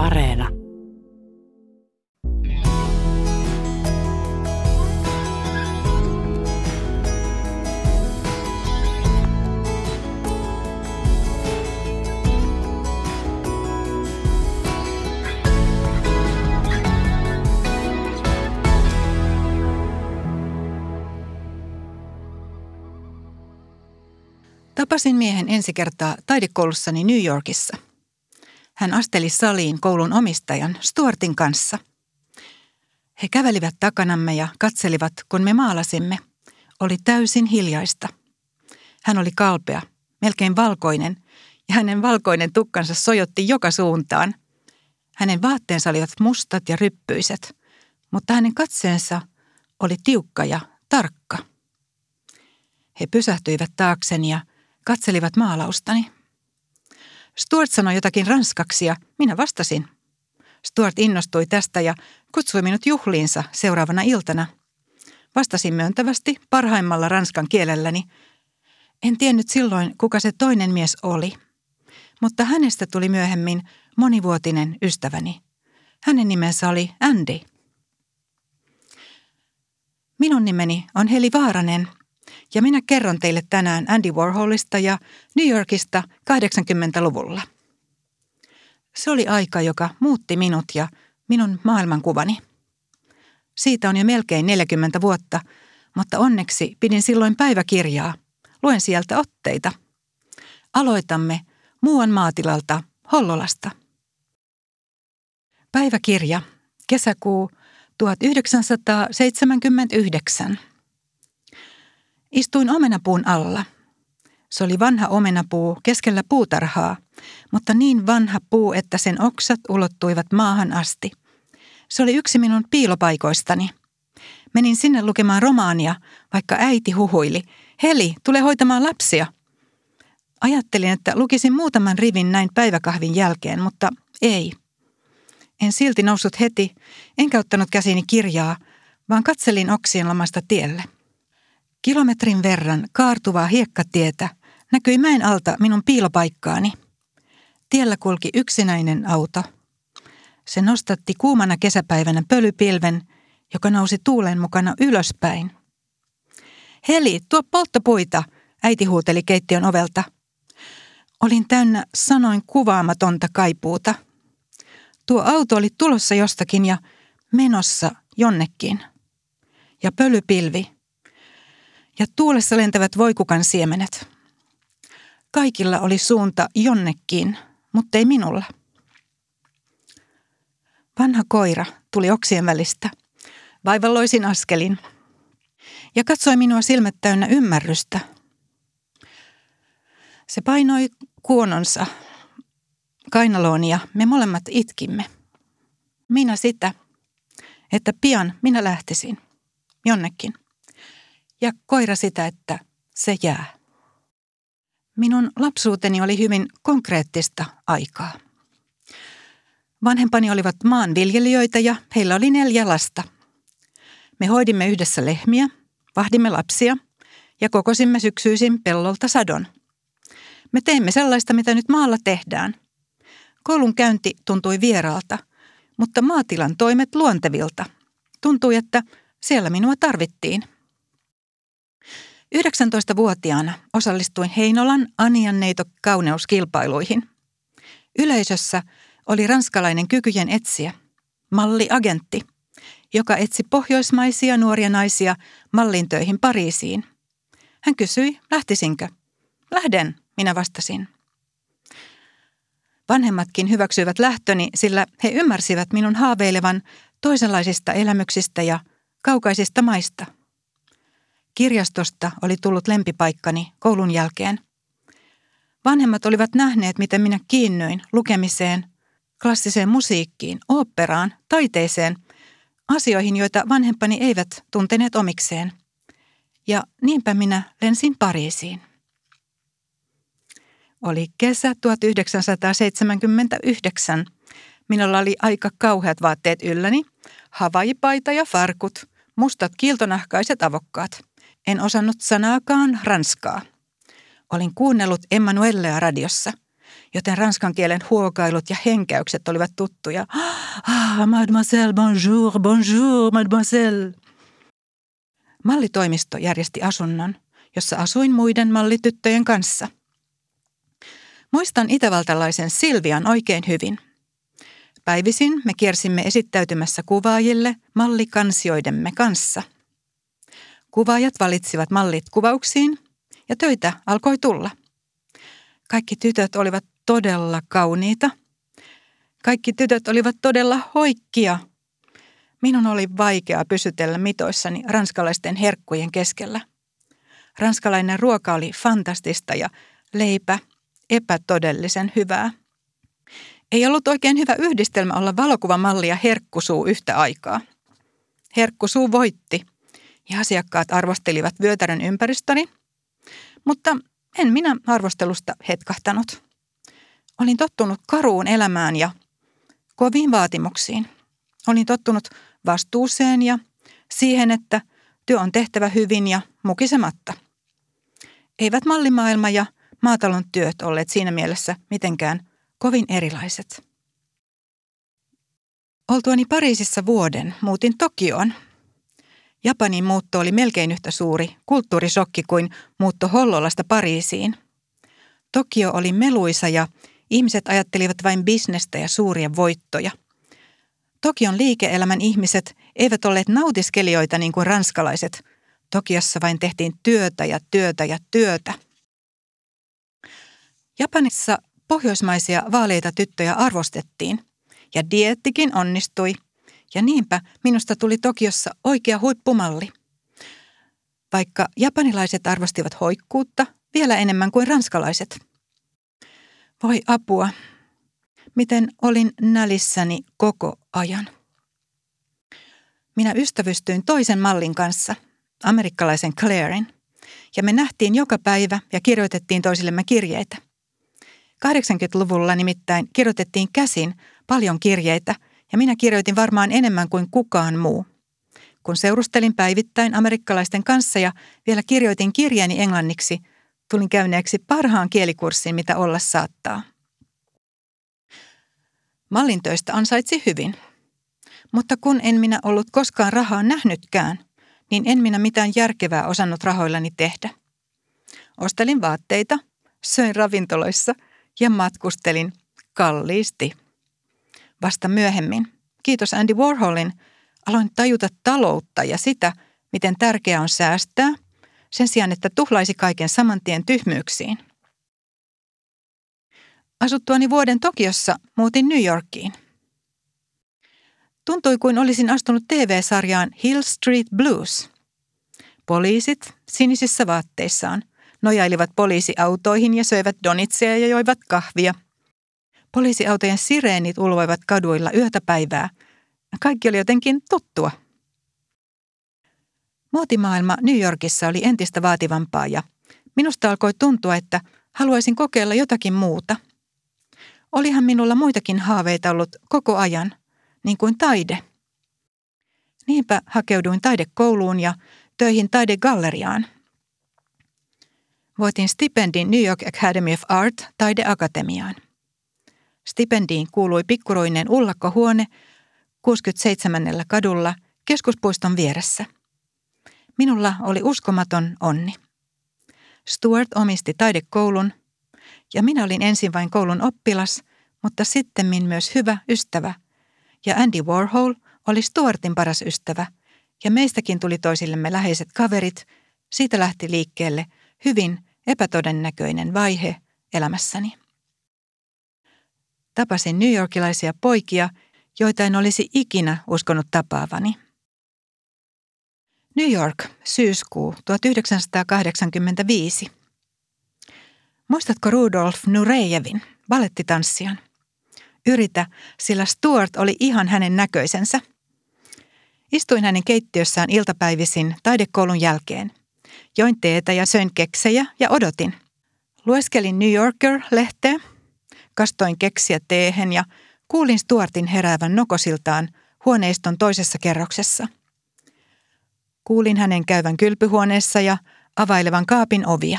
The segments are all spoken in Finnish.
Areena. Tapasin miehen ensi kertaa taidekoulussani New Yorkissa. Hän asteli saliin koulun omistajan Stuartin kanssa. He kävelivät takanamme ja katselivat, kun me maalasimme. Oli täysin hiljaista. Hän oli kalpea, melkein valkoinen, ja hänen valkoinen tukkansa sojotti joka suuntaan. Hänen vaatteensa olivat mustat ja ryppyiset, mutta hänen katseensa oli tiukka ja tarkka. He pysähtyivät taakseni ja katselivat maalaustani. Stuart sanoi jotakin ranskaksi ja minä vastasin. Stuart innostui tästä ja kutsui minut juhliinsa seuraavana iltana. Vastasin myöntävästi parhaimmalla ranskan kielelläni. En tiennyt silloin, kuka se toinen mies oli, mutta hänestä tuli myöhemmin monivuotinen ystäväni. Hänen nimensä oli Andy. Minun nimeni on Heli Vaaranen – ja minä kerron teille tänään Andy Warholista ja New Yorkista 80-luvulla. Se oli aika, joka muutti minut ja minun maailmankuvani. Siitä on jo melkein 40 vuotta, mutta onneksi pidin silloin päiväkirjaa. Luen sieltä otteita. Aloitamme muuan maatilalta Hollolasta. Päiväkirja, kesäkuu 1979. Istuin omenapuun alla. Se oli vanha omenapuu keskellä puutarhaa, mutta niin vanha puu, että sen oksat ulottuivat maahan asti. Se oli yksi minun piilopaikoistani. Menin sinne lukemaan romaania, vaikka äiti huhuili. Heli, tule hoitamaan lapsia. Ajattelin, että lukisin muutaman rivin näin päiväkahvin jälkeen, mutta ei. En silti noussut heti, enkä ottanut käsiini kirjaa, vaan katselin oksien lamasta tielle. Kilometrin verran kaartuvaa hiekkatietä näkyi mäen alta minun piilopaikkaani. Tiellä kulki yksinäinen auto. Se nostatti kuumana kesäpäivänä pölypilven, joka nousi tuulen mukana ylöspäin. Heli, tuo polttopuita, äiti huuteli keittiön ovelta. Olin täynnä sanoin kuvaamatonta kaipuuta. Tuo auto oli tulossa jostakin ja menossa jonnekin. Ja pölypilvi – ja tuulessa lentävät voikukan siemenet. Kaikilla oli suunta jonnekin, mutta ei minulla. Vanha koira tuli oksien välistä. Vaivalloisin askelin ja katsoi minua silmät täynnä ymmärrystä. Se painoi kuononsa kainaloon ja me molemmat itkimme. Minä sitä, että pian minä lähtisin jonnekin ja koira sitä, että se jää. Minun lapsuuteni oli hyvin konkreettista aikaa. Vanhempani olivat maanviljelijöitä ja heillä oli neljä lasta. Me hoidimme yhdessä lehmiä, vahdimme lapsia ja kokosimme syksyisin pellolta sadon. Me teimme sellaista, mitä nyt maalla tehdään. Koulun käynti tuntui vieraalta, mutta maatilan toimet luontevilta. Tuntui, että siellä minua tarvittiin. 19-vuotiaana osallistuin Heinolan Anianneito kauneuskilpailuihin. Yleisössä oli ranskalainen kykyjen etsiä, malliagentti, joka etsi pohjoismaisia nuoria naisia mallin töihin Pariisiin. Hän kysyi, lähtisinkö? Lähden, minä vastasin. Vanhemmatkin hyväksyivät lähtöni, sillä he ymmärsivät minun haaveilevan toisenlaisista elämyksistä ja kaukaisista maista – Kirjastosta oli tullut lempipaikkani koulun jälkeen. Vanhemmat olivat nähneet, miten minä kiinnyin lukemiseen, klassiseen musiikkiin, oopperaan, taiteeseen, asioihin, joita vanhempani eivät tunteneet omikseen. Ja niinpä minä lensin Pariisiin. Oli kesä 1979. Minulla oli aika kauheat vaatteet ylläni, havaipaita ja farkut, mustat kiiltonahkaiset avokkaat – en osannut sanaakaan ranskaa. Olin kuunnellut Emmanuellea radiossa joten ranskan kielen huokailut ja henkäykset olivat tuttuja. Ah, mademoiselle, bonjour, bonjour, mademoiselle. Mallitoimisto järjesti asunnon, jossa asuin muiden mallityttöjen kanssa. Muistan itävaltalaisen Silvian oikein hyvin. Päivisin me kiersimme esittäytymässä kuvaajille mallikansioidemme kanssa. Kuvaajat valitsivat mallit kuvauksiin ja töitä alkoi tulla. Kaikki tytöt olivat todella kauniita. Kaikki tytöt olivat todella hoikkia. Minun oli vaikea pysytellä mitoissani ranskalaisten herkkujen keskellä. Ranskalainen ruoka oli fantastista ja leipä epätodellisen hyvää. Ei ollut oikein hyvä yhdistelmä olla valokuvamalli ja herkkusuu yhtä aikaa. Herkkusuu voitti ja asiakkaat arvostelivat vyötärön ympäristöni, mutta en minä arvostelusta hetkahtanut. Olin tottunut karuun elämään ja koviin vaatimuksiin. Olin tottunut vastuuseen ja siihen, että työ on tehtävä hyvin ja mukisematta. Eivät mallimaailma ja maatalon työt olleet siinä mielessä mitenkään kovin erilaiset. Oltuani Pariisissa vuoden muutin Tokioon. Japanin muutto oli melkein yhtä suuri kulttuurisokki kuin muutto Hollolasta Pariisiin. Tokio oli meluisa ja ihmiset ajattelivat vain bisnestä ja suuria voittoja. Tokion liike-elämän ihmiset eivät olleet nautiskelijoita niin kuin ranskalaiset. Tokiossa vain tehtiin työtä ja työtä ja työtä. Japanissa pohjoismaisia vaaleita tyttöjä arvostettiin ja diettikin onnistui. Ja niinpä minusta tuli Tokiossa oikea huippumalli. Vaikka japanilaiset arvostivat hoikkuutta vielä enemmän kuin ranskalaiset. Voi apua, miten olin nälissäni koko ajan. Minä ystävystyin toisen mallin kanssa, amerikkalaisen Clairen, ja me nähtiin joka päivä ja kirjoitettiin toisillemme kirjeitä – 80-luvulla nimittäin kirjoitettiin käsin paljon kirjeitä ja minä kirjoitin varmaan enemmän kuin kukaan muu. Kun seurustelin päivittäin amerikkalaisten kanssa ja vielä kirjoitin kirjeeni englanniksi, tulin käyneeksi parhaan kielikurssin, mitä olla saattaa. Mallintöistä ansaitsi hyvin. Mutta kun en minä ollut koskaan rahaa nähnytkään, niin en minä mitään järkevää osannut rahoillani tehdä. Ostelin vaatteita, söin ravintoloissa – ja matkustelin kalliisti. Vasta myöhemmin, kiitos Andy Warholin, aloin tajuta taloutta ja sitä, miten tärkeää on säästää, sen sijaan, että tuhlaisi kaiken saman tien tyhmyyksiin. Asuttuani vuoden Tokiossa muutin New Yorkiin. Tuntui kuin olisin astunut TV-sarjaan Hill Street Blues. Poliisit sinisissä vaatteissaan nojailivat poliisiautoihin ja söivät donitseja ja joivat kahvia. Poliisiautojen sireenit ulvoivat kaduilla yötä päivää. Kaikki oli jotenkin tuttua. Muotimaailma New Yorkissa oli entistä vaativampaa ja minusta alkoi tuntua, että haluaisin kokeilla jotakin muuta. Olihan minulla muitakin haaveita ollut koko ajan, niin kuin taide. Niinpä hakeuduin taidekouluun ja töihin taidegalleriaan – voitin stipendin New York Academy of Art taideakatemiaan. Stipendiin kuului pikkuruinen ullakkohuone 67. kadulla keskuspuiston vieressä. Minulla oli uskomaton onni. Stuart omisti taidekoulun ja minä olin ensin vain koulun oppilas, mutta sittemmin myös hyvä ystävä. Ja Andy Warhol oli Stuartin paras ystävä ja meistäkin tuli toisillemme läheiset kaverit. Siitä lähti liikkeelle hyvin epätodennäköinen vaihe elämässäni. Tapasin New Yorkilaisia poikia, joita en olisi ikinä uskonut tapaavani. New York, syyskuu 1985. Muistatko Rudolf Nurejevin, balettitanssijan? Yritä, sillä Stuart oli ihan hänen näköisensä. Istuin hänen keittiössään iltapäivisin taidekoulun jälkeen – Join teetä ja söin keksejä ja odotin. Lueskelin New Yorker-lehteä, kastoin keksiä teehen ja kuulin Stuartin heräävän nokosiltaan huoneiston toisessa kerroksessa. Kuulin hänen käyvän kylpyhuoneessa ja availevan kaapin ovia.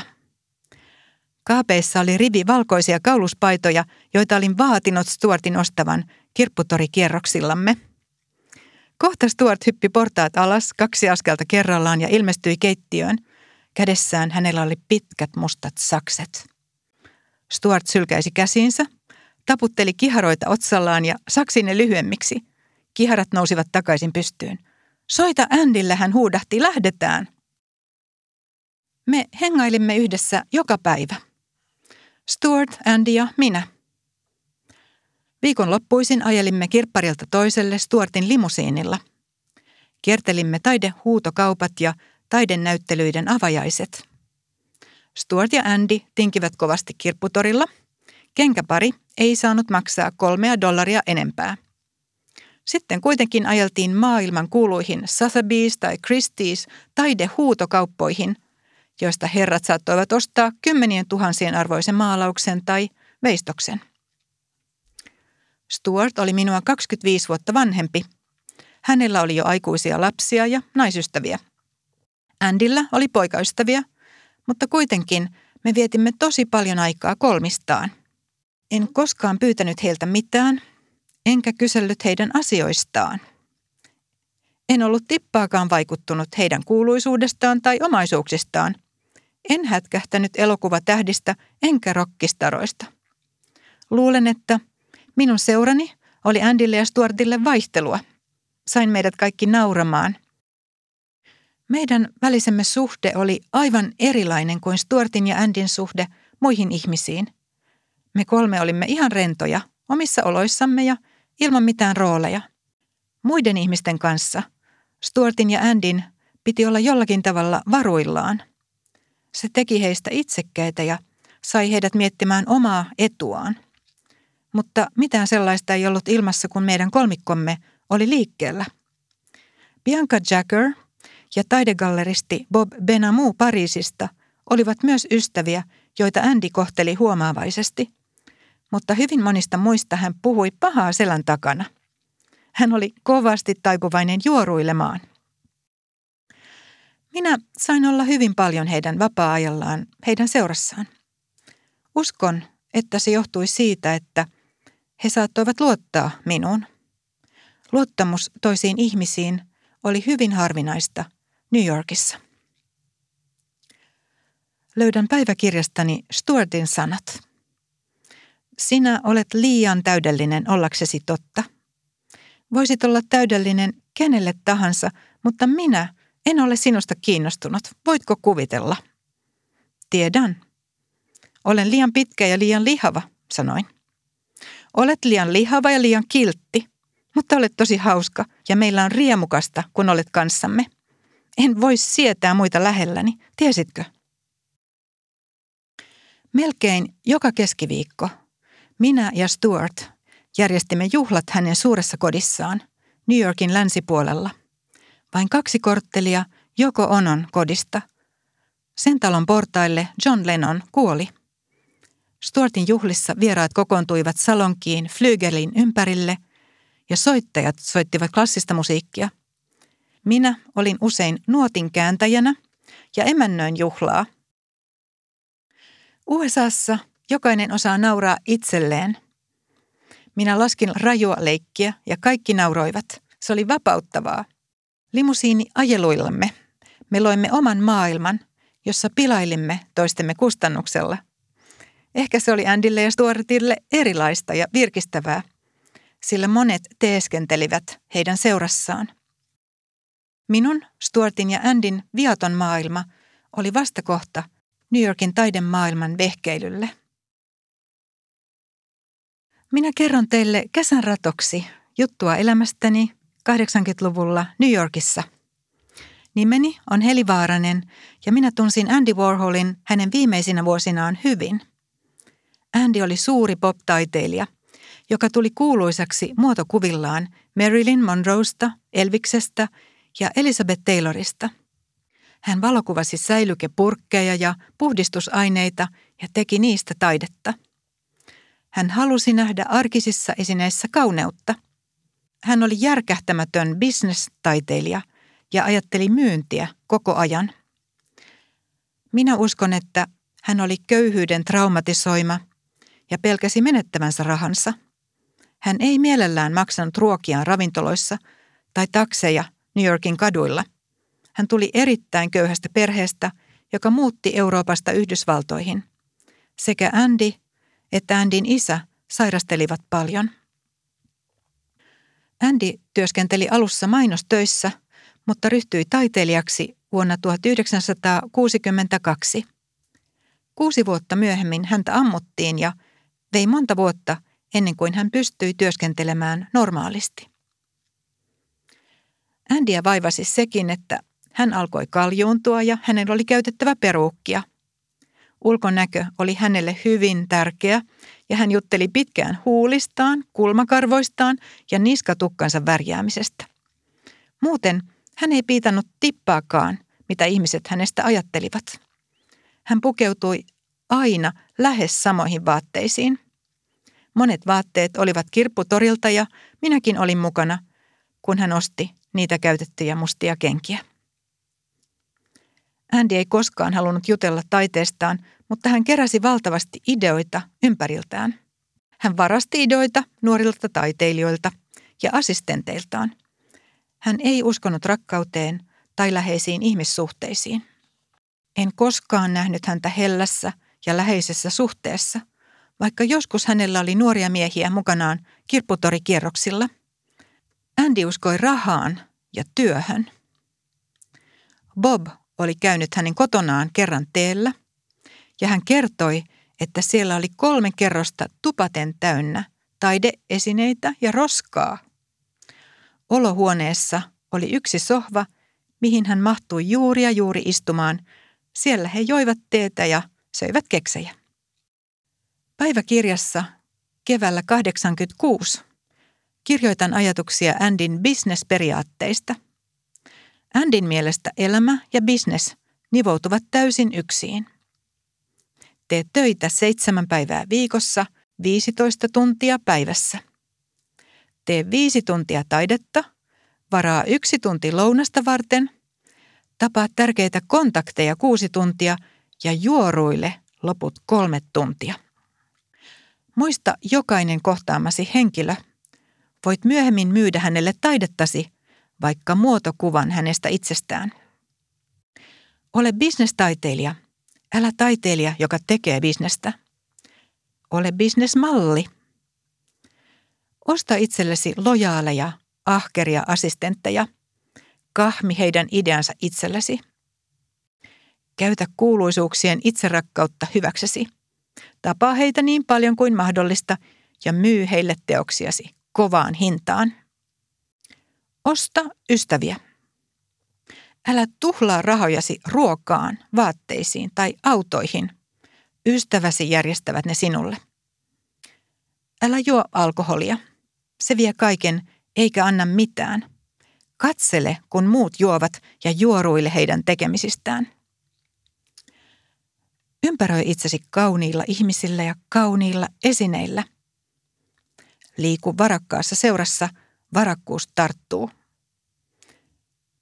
Kaapeissa oli rivi valkoisia kauluspaitoja, joita olin vaatinut Stuartin ostavan kirpputorikierroksillamme. Kohta Stuart hyppi portaat alas kaksi askelta kerrallaan ja ilmestyi keittiöön. Kädessään hänellä oli pitkät mustat sakset. Stuart sylkäisi käsiinsä, taputteli kiharoita otsallaan ja saksi ne lyhyemmiksi. Kiharat nousivat takaisin pystyyn. Soita Andille, hän huudahti, lähdetään. Me hengailimme yhdessä joka päivä. Stuart, Andy ja minä. Viikon loppuisin ajelimme kirpparilta toiselle Stuartin limusiinilla. Kiertelimme taidehuutokaupat ja taidenäyttelyiden avajaiset. Stuart ja Andy tinkivät kovasti kirpputorilla. Kenkäpari ei saanut maksaa kolmea dollaria enempää. Sitten kuitenkin ajeltiin maailman kuuluihin Sotheby's tai Christie's taidehuutokauppoihin, joista herrat saattoivat ostaa kymmenien tuhansien arvoisen maalauksen tai veistoksen. Stuart oli minua 25 vuotta vanhempi. Hänellä oli jo aikuisia lapsia ja naisystäviä. Andillä oli poikaystäviä, mutta kuitenkin me vietimme tosi paljon aikaa kolmistaan. En koskaan pyytänyt heiltä mitään, enkä kysellyt heidän asioistaan. En ollut tippaakaan vaikuttunut heidän kuuluisuudestaan tai omaisuuksistaan. En hätkähtänyt elokuvatähdistä enkä rokkistaroista. Luulen, että minun seurani oli Andille ja Stuartille vaihtelua. Sain meidät kaikki nauramaan. Meidän välisemme suhde oli aivan erilainen kuin Stuartin ja Andin suhde muihin ihmisiin. Me kolme olimme ihan rentoja, omissa oloissamme ja ilman mitään rooleja. Muiden ihmisten kanssa Stuartin ja Andin piti olla jollakin tavalla varuillaan. Se teki heistä itsekkäitä ja sai heidät miettimään omaa etuaan. Mutta mitään sellaista ei ollut ilmassa, kun meidän kolmikkomme oli liikkeellä. Bianca Jacker ja taidegalleristi Bob Benamu Pariisista olivat myös ystäviä, joita Andy kohteli huomaavaisesti – mutta hyvin monista muista hän puhui pahaa selän takana. Hän oli kovasti taipuvainen juoruilemaan. Minä sain olla hyvin paljon heidän vapaa-ajallaan, heidän seurassaan. Uskon, että se johtui siitä, että he saattoivat luottaa minuun. Luottamus toisiin ihmisiin oli hyvin harvinaista New Yorkissa. Löydän päiväkirjastani Stuartin sanat – sinä olet liian täydellinen ollaksesi totta. Voisit olla täydellinen kenelle tahansa, mutta minä en ole sinusta kiinnostunut. Voitko kuvitella? Tiedän. Olen liian pitkä ja liian lihava, sanoin. Olet liian lihava ja liian kiltti, mutta olet tosi hauska ja meillä on riemukasta, kun olet kanssamme. En voi sietää muita lähelläni, tiesitkö? Melkein joka keskiviikko minä ja Stuart järjestimme juhlat hänen suuressa kodissaan, New Yorkin länsipuolella. Vain kaksi korttelia Joko Onon kodista. Sen talon portaille John Lennon kuoli. Stuartin juhlissa vieraat kokoontuivat salonkiin Flygelin ympärille ja soittajat soittivat klassista musiikkia. Minä olin usein nuotin kääntäjänä ja emännöin juhlaa. USAssa Jokainen osaa nauraa itselleen. Minä laskin rajua leikkiä ja kaikki nauroivat. Se oli vapauttavaa. Limusiini ajeluillamme. Me loimme oman maailman, jossa pilailimme toistemme kustannuksella. Ehkä se oli Andille ja Stuartille erilaista ja virkistävää, sillä monet teeskentelivät heidän seurassaan. Minun, Stuartin ja Andin viaton maailma oli vastakohta New Yorkin taidemaailman vehkeilylle. Minä kerron teille kesän ratoksi juttua elämästäni 80-luvulla New Yorkissa. Nimeni on Heli Vaaranen ja minä tunsin Andy Warholin hänen viimeisinä vuosinaan hyvin. Andy oli suuri pop-taiteilija, joka tuli kuuluisaksi muotokuvillaan Marilyn Monroesta, Elviksestä ja Elizabeth Taylorista. Hän valokuvasi säilykepurkkeja ja puhdistusaineita ja teki niistä taidetta – hän halusi nähdä arkisissa esineissä kauneutta. Hän oli järkähtämätön bisnestaiteilija ja ajatteli myyntiä koko ajan. Minä uskon, että Hän oli köyhyyden traumatisoima ja pelkäsi menettävänsä rahansa. Hän ei mielellään maksanut ruokiaan ravintoloissa tai takseja New Yorkin kaduilla. Hän tuli erittäin köyhästä perheestä, joka muutti Euroopasta Yhdysvaltoihin. Sekä Andy että Andin isä sairastelivat paljon. Andy työskenteli alussa mainostöissä, mutta ryhtyi taiteilijaksi vuonna 1962. Kuusi vuotta myöhemmin häntä ammuttiin ja vei monta vuotta ennen kuin hän pystyi työskentelemään normaalisti. Andyä vaivasi sekin, että hän alkoi kaljuuntua ja hänellä oli käytettävä peruukkia. Ulkonäkö oli hänelle hyvin tärkeä ja hän jutteli pitkään huulistaan, kulmakarvoistaan ja niskatukkansa värjäämisestä. Muuten hän ei piitannut tippaakaan, mitä ihmiset hänestä ajattelivat. Hän pukeutui aina lähes samoihin vaatteisiin. Monet vaatteet olivat kirpputorilta ja minäkin olin mukana, kun hän osti niitä käytettyjä mustia kenkiä. Andy ei koskaan halunnut jutella taiteestaan, mutta hän keräsi valtavasti ideoita ympäriltään. Hän varasti ideoita nuorilta taiteilijoilta ja assistenteiltaan. Hän ei uskonut rakkauteen tai läheisiin ihmissuhteisiin. En koskaan nähnyt häntä hellässä ja läheisessä suhteessa, vaikka joskus hänellä oli nuoria miehiä mukanaan kirpputorikierroksilla. Andy uskoi rahaan ja työhön. Bob oli käynyt hänen kotonaan kerran teellä ja hän kertoi, että siellä oli kolme kerrosta tupaten täynnä taideesineitä ja roskaa. Olohuoneessa oli yksi sohva, mihin hän mahtui juuri ja juuri istumaan. Siellä he joivat teetä ja söivät keksejä. Päiväkirjassa keväällä 86 kirjoitan ajatuksia Andin bisnesperiaatteista. Andin mielestä elämä ja bisnes nivoutuvat täysin yksiin. Tee töitä seitsemän päivää viikossa, 15 tuntia päivässä. Tee viisi tuntia taidetta, varaa yksi tunti lounasta varten, tapaa tärkeitä kontakteja kuusi tuntia ja juoruille loput kolme tuntia. Muista jokainen kohtaamasi henkilö. Voit myöhemmin myydä hänelle taidettasi, vaikka muotokuvan hänestä itsestään. Ole bisnestaiteilija – Älä taiteilija, joka tekee bisnestä. Ole bisnesmalli. Osta itsellesi lojaaleja, ahkeria assistentteja. Kahmi heidän ideansa itsellesi. Käytä kuuluisuuksien itserakkautta hyväksesi. Tapaa heitä niin paljon kuin mahdollista ja myy heille teoksiasi kovaan hintaan. Osta ystäviä. Älä tuhlaa rahojasi ruokaan, vaatteisiin tai autoihin. Ystäväsi järjestävät ne sinulle. Älä juo alkoholia. Se vie kaiken eikä anna mitään. Katsele, kun muut juovat ja juoruille heidän tekemisistään. Ympäröi itsesi kauniilla ihmisillä ja kauniilla esineillä. Liiku varakkaassa seurassa, varakkuus tarttuu.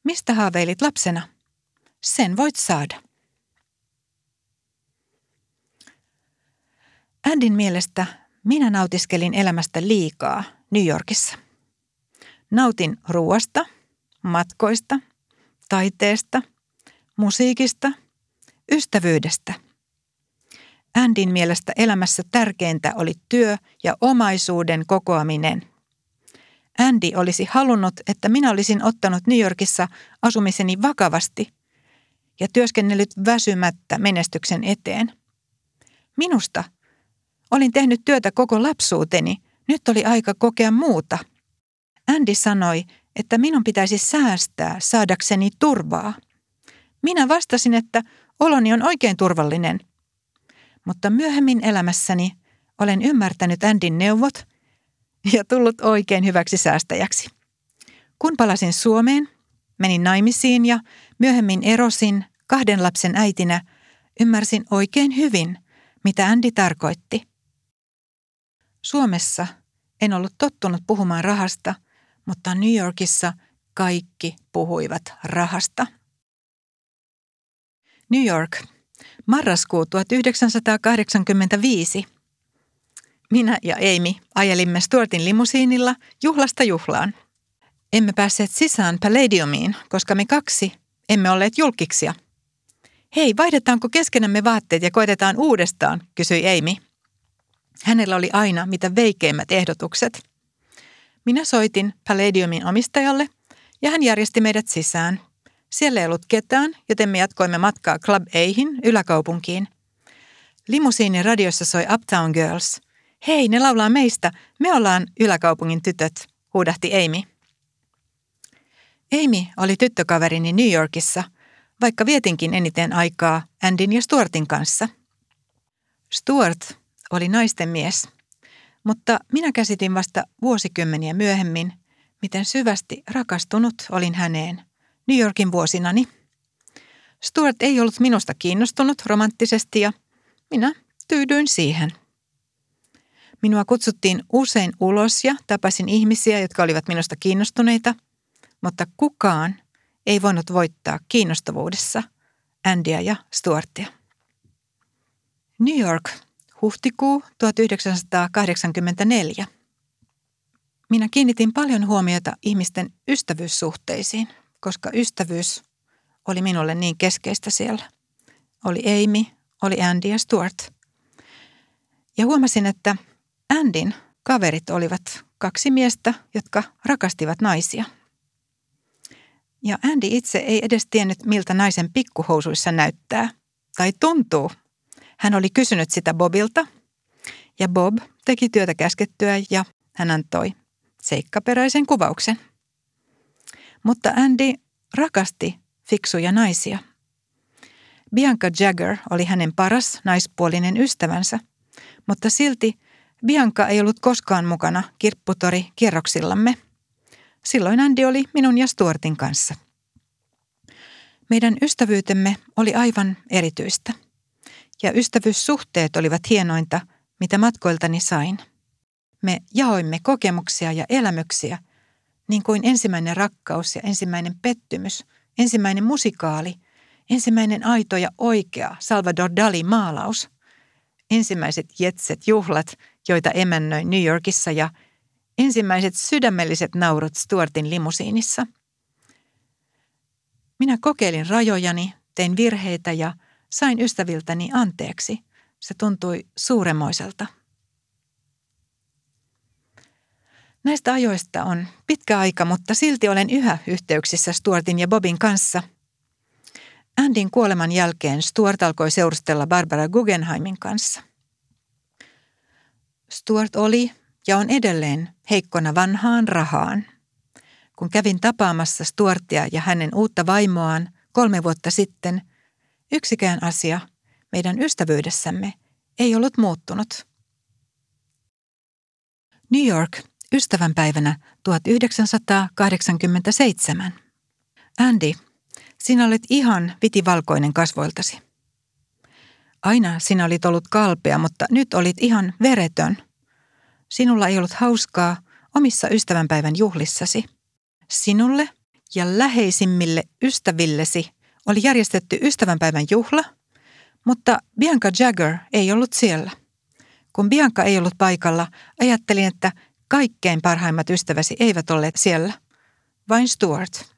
Mistä haaveilit lapsena? Sen voit saada. Andin mielestä minä nautiskelin elämästä liikaa New Yorkissa. Nautin ruoasta, matkoista, taiteesta, musiikista, ystävyydestä. Andin mielestä elämässä tärkeintä oli työ ja omaisuuden kokoaminen. Andy olisi halunnut, että minä olisin ottanut New Yorkissa asumiseni vakavasti ja työskennellyt väsymättä menestyksen eteen. Minusta olin tehnyt työtä koko lapsuuteni, nyt oli aika kokea muuta. Andy sanoi, että minun pitäisi säästää saadakseni turvaa. Minä vastasin, että oloni on oikein turvallinen. Mutta myöhemmin elämässäni olen ymmärtänyt Andin neuvot – ja tullut oikein hyväksi säästäjäksi. Kun palasin Suomeen, menin naimisiin ja myöhemmin erosin kahden lapsen äitinä, ymmärsin oikein hyvin, mitä Andy tarkoitti. Suomessa en ollut tottunut puhumaan rahasta, mutta New Yorkissa kaikki puhuivat rahasta. New York, Marraskuu 1985. Minä ja Amy ajelimme Stuartin limusiinilla juhlasta juhlaan. Emme päässeet sisään Palladiumiin, koska me kaksi emme olleet julkiksia. Hei, vaihdetaanko keskenämme vaatteet ja koitetaan uudestaan, kysyi Amy. Hänellä oli aina mitä veikeimmät ehdotukset. Minä soitin Palladiumin omistajalle ja hän järjesti meidät sisään. Siellä ei ollut ketään, joten me jatkoimme matkaa Club Ahin yläkaupunkiin. Limusiinin radiossa soi Uptown Girls. Hei, ne laulaa meistä. Me ollaan yläkaupungin tytöt, huudahti Amy. Amy oli tyttökaverini New Yorkissa, vaikka vietinkin eniten aikaa Andin ja Stuartin kanssa. Stuart oli naisten mies, mutta minä käsitin vasta vuosikymmeniä myöhemmin, miten syvästi rakastunut olin häneen New Yorkin vuosinani. Stuart ei ollut minusta kiinnostunut romanttisesti ja minä tyydyin siihen. Minua kutsuttiin usein ulos ja tapasin ihmisiä, jotka olivat minusta kiinnostuneita – mutta kukaan ei voinut voittaa kiinnostavuudessa Andyä ja Stuartia. New York, huhtikuu 1984. Minä kiinnitin paljon huomiota ihmisten ystävyyssuhteisiin, koska ystävyys oli minulle niin keskeistä siellä. Oli Amy, oli Andy ja Stuart. Ja huomasin, että Andin kaverit olivat kaksi miestä, jotka rakastivat naisia – ja Andy itse ei edes tiennyt, miltä naisen pikkuhousuissa näyttää tai tuntuu. Hän oli kysynyt sitä Bobilta ja Bob teki työtä käskettyä ja hän antoi seikkaperäisen kuvauksen. Mutta Andy rakasti fiksuja naisia. Bianca Jagger oli hänen paras naispuolinen ystävänsä, mutta silti Bianca ei ollut koskaan mukana kirpputori kierroksillamme – Silloin Andy oli minun ja Stuartin kanssa. Meidän ystävyytemme oli aivan erityistä. Ja ystävyyssuhteet olivat hienointa, mitä matkoiltani sain. Me jaoimme kokemuksia ja elämyksiä, niin kuin ensimmäinen rakkaus ja ensimmäinen pettymys, ensimmäinen musikaali, ensimmäinen aito ja oikea Salvador Dali maalaus, ensimmäiset jetset juhlat, joita emännöin New Yorkissa ja ensimmäiset sydämelliset naurut Stuartin limusiinissa. Minä kokeilin rajojani, tein virheitä ja sain ystäviltäni anteeksi. Se tuntui suuremoiselta. Näistä ajoista on pitkä aika, mutta silti olen yhä yhteyksissä Stuartin ja Bobin kanssa. Andin kuoleman jälkeen Stuart alkoi seurustella Barbara Guggenheimin kanssa. Stuart oli ja on edelleen heikkona vanhaan rahaan. Kun kävin tapaamassa Stuartia ja hänen uutta vaimoaan kolme vuotta sitten, yksikään asia meidän ystävyydessämme ei ollut muuttunut. New York, ystävänpäivänä 1987. Andy, sinä olet ihan vitivalkoinen kasvoiltasi. Aina sinä olit ollut kalpea, mutta nyt olit ihan veretön – Sinulla ei ollut hauskaa omissa ystävänpäivän juhlissasi. Sinulle ja läheisimmille ystävillesi oli järjestetty ystävänpäivän juhla, mutta Bianca Jagger ei ollut siellä. Kun Bianca ei ollut paikalla, ajattelin, että kaikkein parhaimmat ystäväsi eivät olleet siellä, vain Stuart.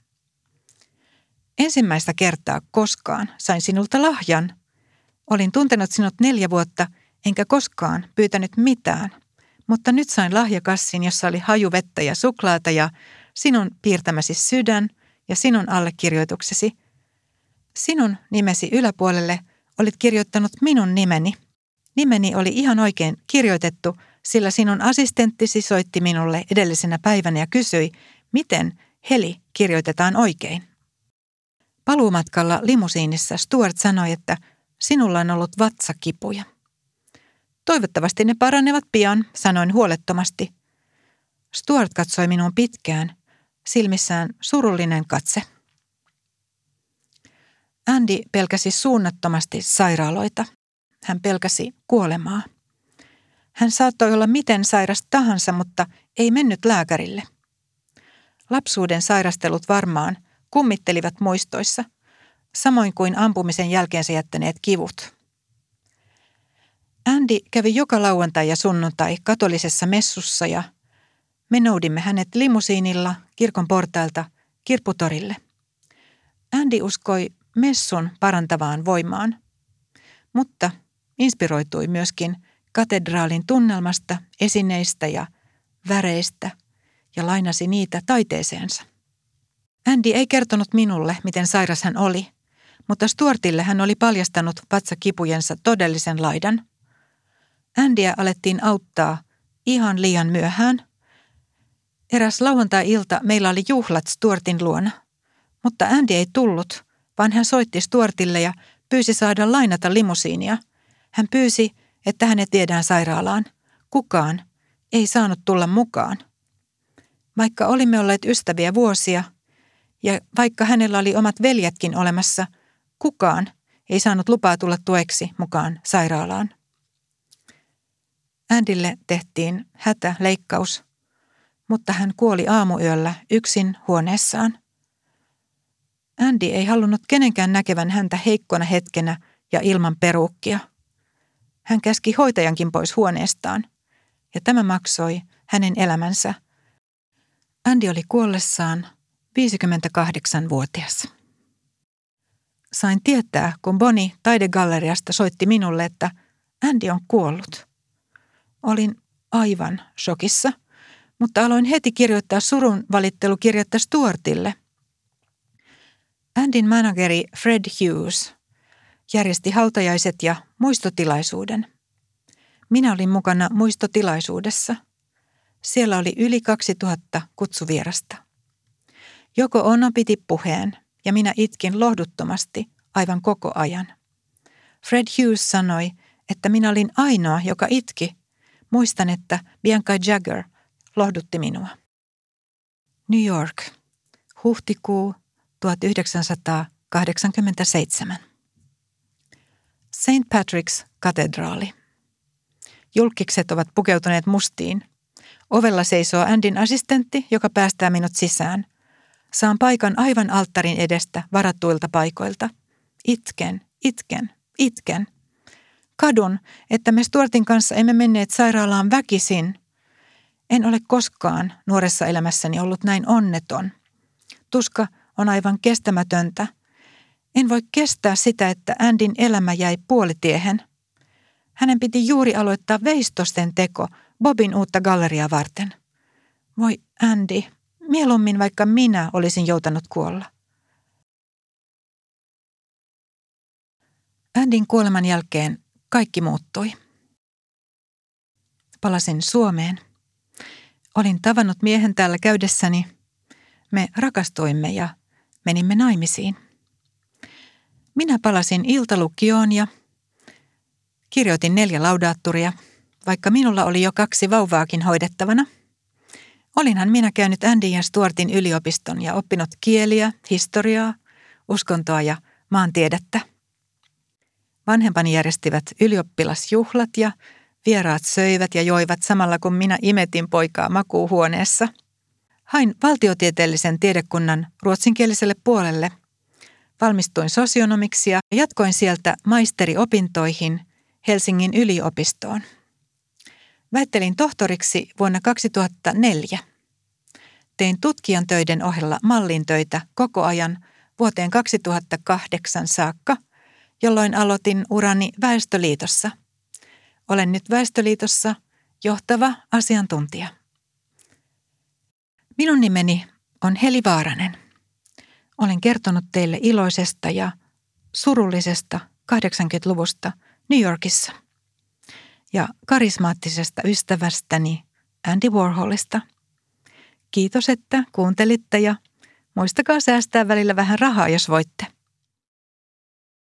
Ensimmäistä kertaa koskaan sain sinulta lahjan. Olin tuntenut sinut neljä vuotta, enkä koskaan pyytänyt mitään mutta nyt sain lahjakassin, jossa oli hajuvettä ja suklaata ja sinun piirtämäsi sydän ja sinun allekirjoituksesi. Sinun nimesi yläpuolelle olit kirjoittanut minun nimeni. Nimeni oli ihan oikein kirjoitettu, sillä sinun assistenttisi soitti minulle edellisenä päivänä ja kysyi, miten Heli kirjoitetaan oikein. Paluumatkalla limusiinissa Stuart sanoi, että sinulla on ollut vatsakipuja. Toivottavasti ne paranevat pian, sanoin huolettomasti. Stuart katsoi minun pitkään, silmissään surullinen katse. Andy pelkäsi suunnattomasti sairaaloita. Hän pelkäsi kuolemaa. Hän saattoi olla miten sairas tahansa, mutta ei mennyt lääkärille. Lapsuuden sairastelut varmaan kummittelivat muistoissa, samoin kuin ampumisen jälkeensä jättäneet kivut. Andy kävi joka lauantai ja sunnuntai katolisessa messussa ja me noudimme hänet limusiinilla kirkon portailta kirpputorille. Andy uskoi messun parantavaan voimaan, mutta inspiroitui myöskin katedraalin tunnelmasta, esineistä ja väreistä ja lainasi niitä taiteeseensa. Andy ei kertonut minulle, miten sairas hän oli, mutta Stuartille hän oli paljastanut vatsakipujensa todellisen laidan. Andyä alettiin auttaa ihan liian myöhään. Eräs lauantai-ilta meillä oli juhlat Stuartin luona, mutta Andy ei tullut, vaan hän soitti Stuartille ja pyysi saada lainata limusiinia. Hän pyysi, että hänet viedään sairaalaan. Kukaan ei saanut tulla mukaan. Vaikka olimme olleet ystäviä vuosia, ja vaikka hänellä oli omat veljetkin olemassa, kukaan ei saanut lupaa tulla tueksi mukaan sairaalaan. Andille tehtiin hätäleikkaus, mutta hän kuoli aamuyöllä yksin huoneessaan. Andy ei halunnut kenenkään näkevän häntä heikkona hetkenä ja ilman peruukkia. Hän käski hoitajankin pois huoneestaan, ja tämä maksoi hänen elämänsä. Andy oli kuollessaan 58-vuotias. Sain tietää, kun Boni taidegalleriasta soitti minulle, että Andy on kuollut. Olin aivan shokissa, mutta aloin heti kirjoittaa surun valittelukirjettä Stuartille. Andin manageri Fred Hughes järjesti hautajaiset ja muistotilaisuuden. Minä olin mukana muistotilaisuudessa. Siellä oli yli 2000 kutsuvierasta. Joko Ono piti puheen ja minä itkin lohduttomasti aivan koko ajan. Fred Hughes sanoi, että minä olin ainoa, joka itki. Muistan, että Bianca Jagger lohdutti minua. New York, huhtikuu 1987. St. Patrick's katedraali. Julkikset ovat pukeutuneet mustiin. Ovella seisoo Andin assistentti, joka päästää minut sisään. Saan paikan aivan alttarin edestä varattuilta paikoilta. Itken, itken, itken. Kadun, että me Stuartin kanssa emme menneet sairaalaan väkisin. En ole koskaan nuoressa elämässäni ollut näin onneton. Tuska on aivan kestämätöntä. En voi kestää sitä, että Andin elämä jäi puolitiehen. Hänen piti juuri aloittaa veistosten teko Bobin uutta galleriaa varten. Voi Andy, Mieluummin vaikka minä olisin joutanut kuolla. Andin kuoleman jälkeen kaikki muuttui. Palasin Suomeen. Olin tavannut miehen täällä käydessäni. Me rakastuimme ja menimme naimisiin. Minä palasin iltalukioon ja kirjoitin neljä laudaatturia, vaikka minulla oli jo kaksi vauvaakin hoidettavana – Olinhan minä käynyt Andy ja Stuartin yliopiston ja oppinut kieliä, historiaa, uskontoa ja maantiedettä. Vanhempani järjestivät ylioppilasjuhlat ja vieraat söivät ja joivat samalla kun minä imetin poikaa makuuhuoneessa. Hain valtiotieteellisen tiedekunnan ruotsinkieliselle puolelle. Valmistuin sosionomiksi ja jatkoin sieltä maisteriopintoihin Helsingin yliopistoon. Väittelin tohtoriksi vuonna 2004. Tein tutkijan töiden ohella mallin töitä koko ajan vuoteen 2008 saakka, jolloin aloitin urani Väestöliitossa. Olen nyt Väestöliitossa johtava asiantuntija. Minun nimeni on Heli Vaaranen. Olen kertonut teille iloisesta ja surullisesta 80-luvusta New Yorkissa ja karismaattisesta ystävästäni Andy Warholista. Kiitos, että kuuntelitte ja muistakaa säästää välillä vähän rahaa, jos voitte.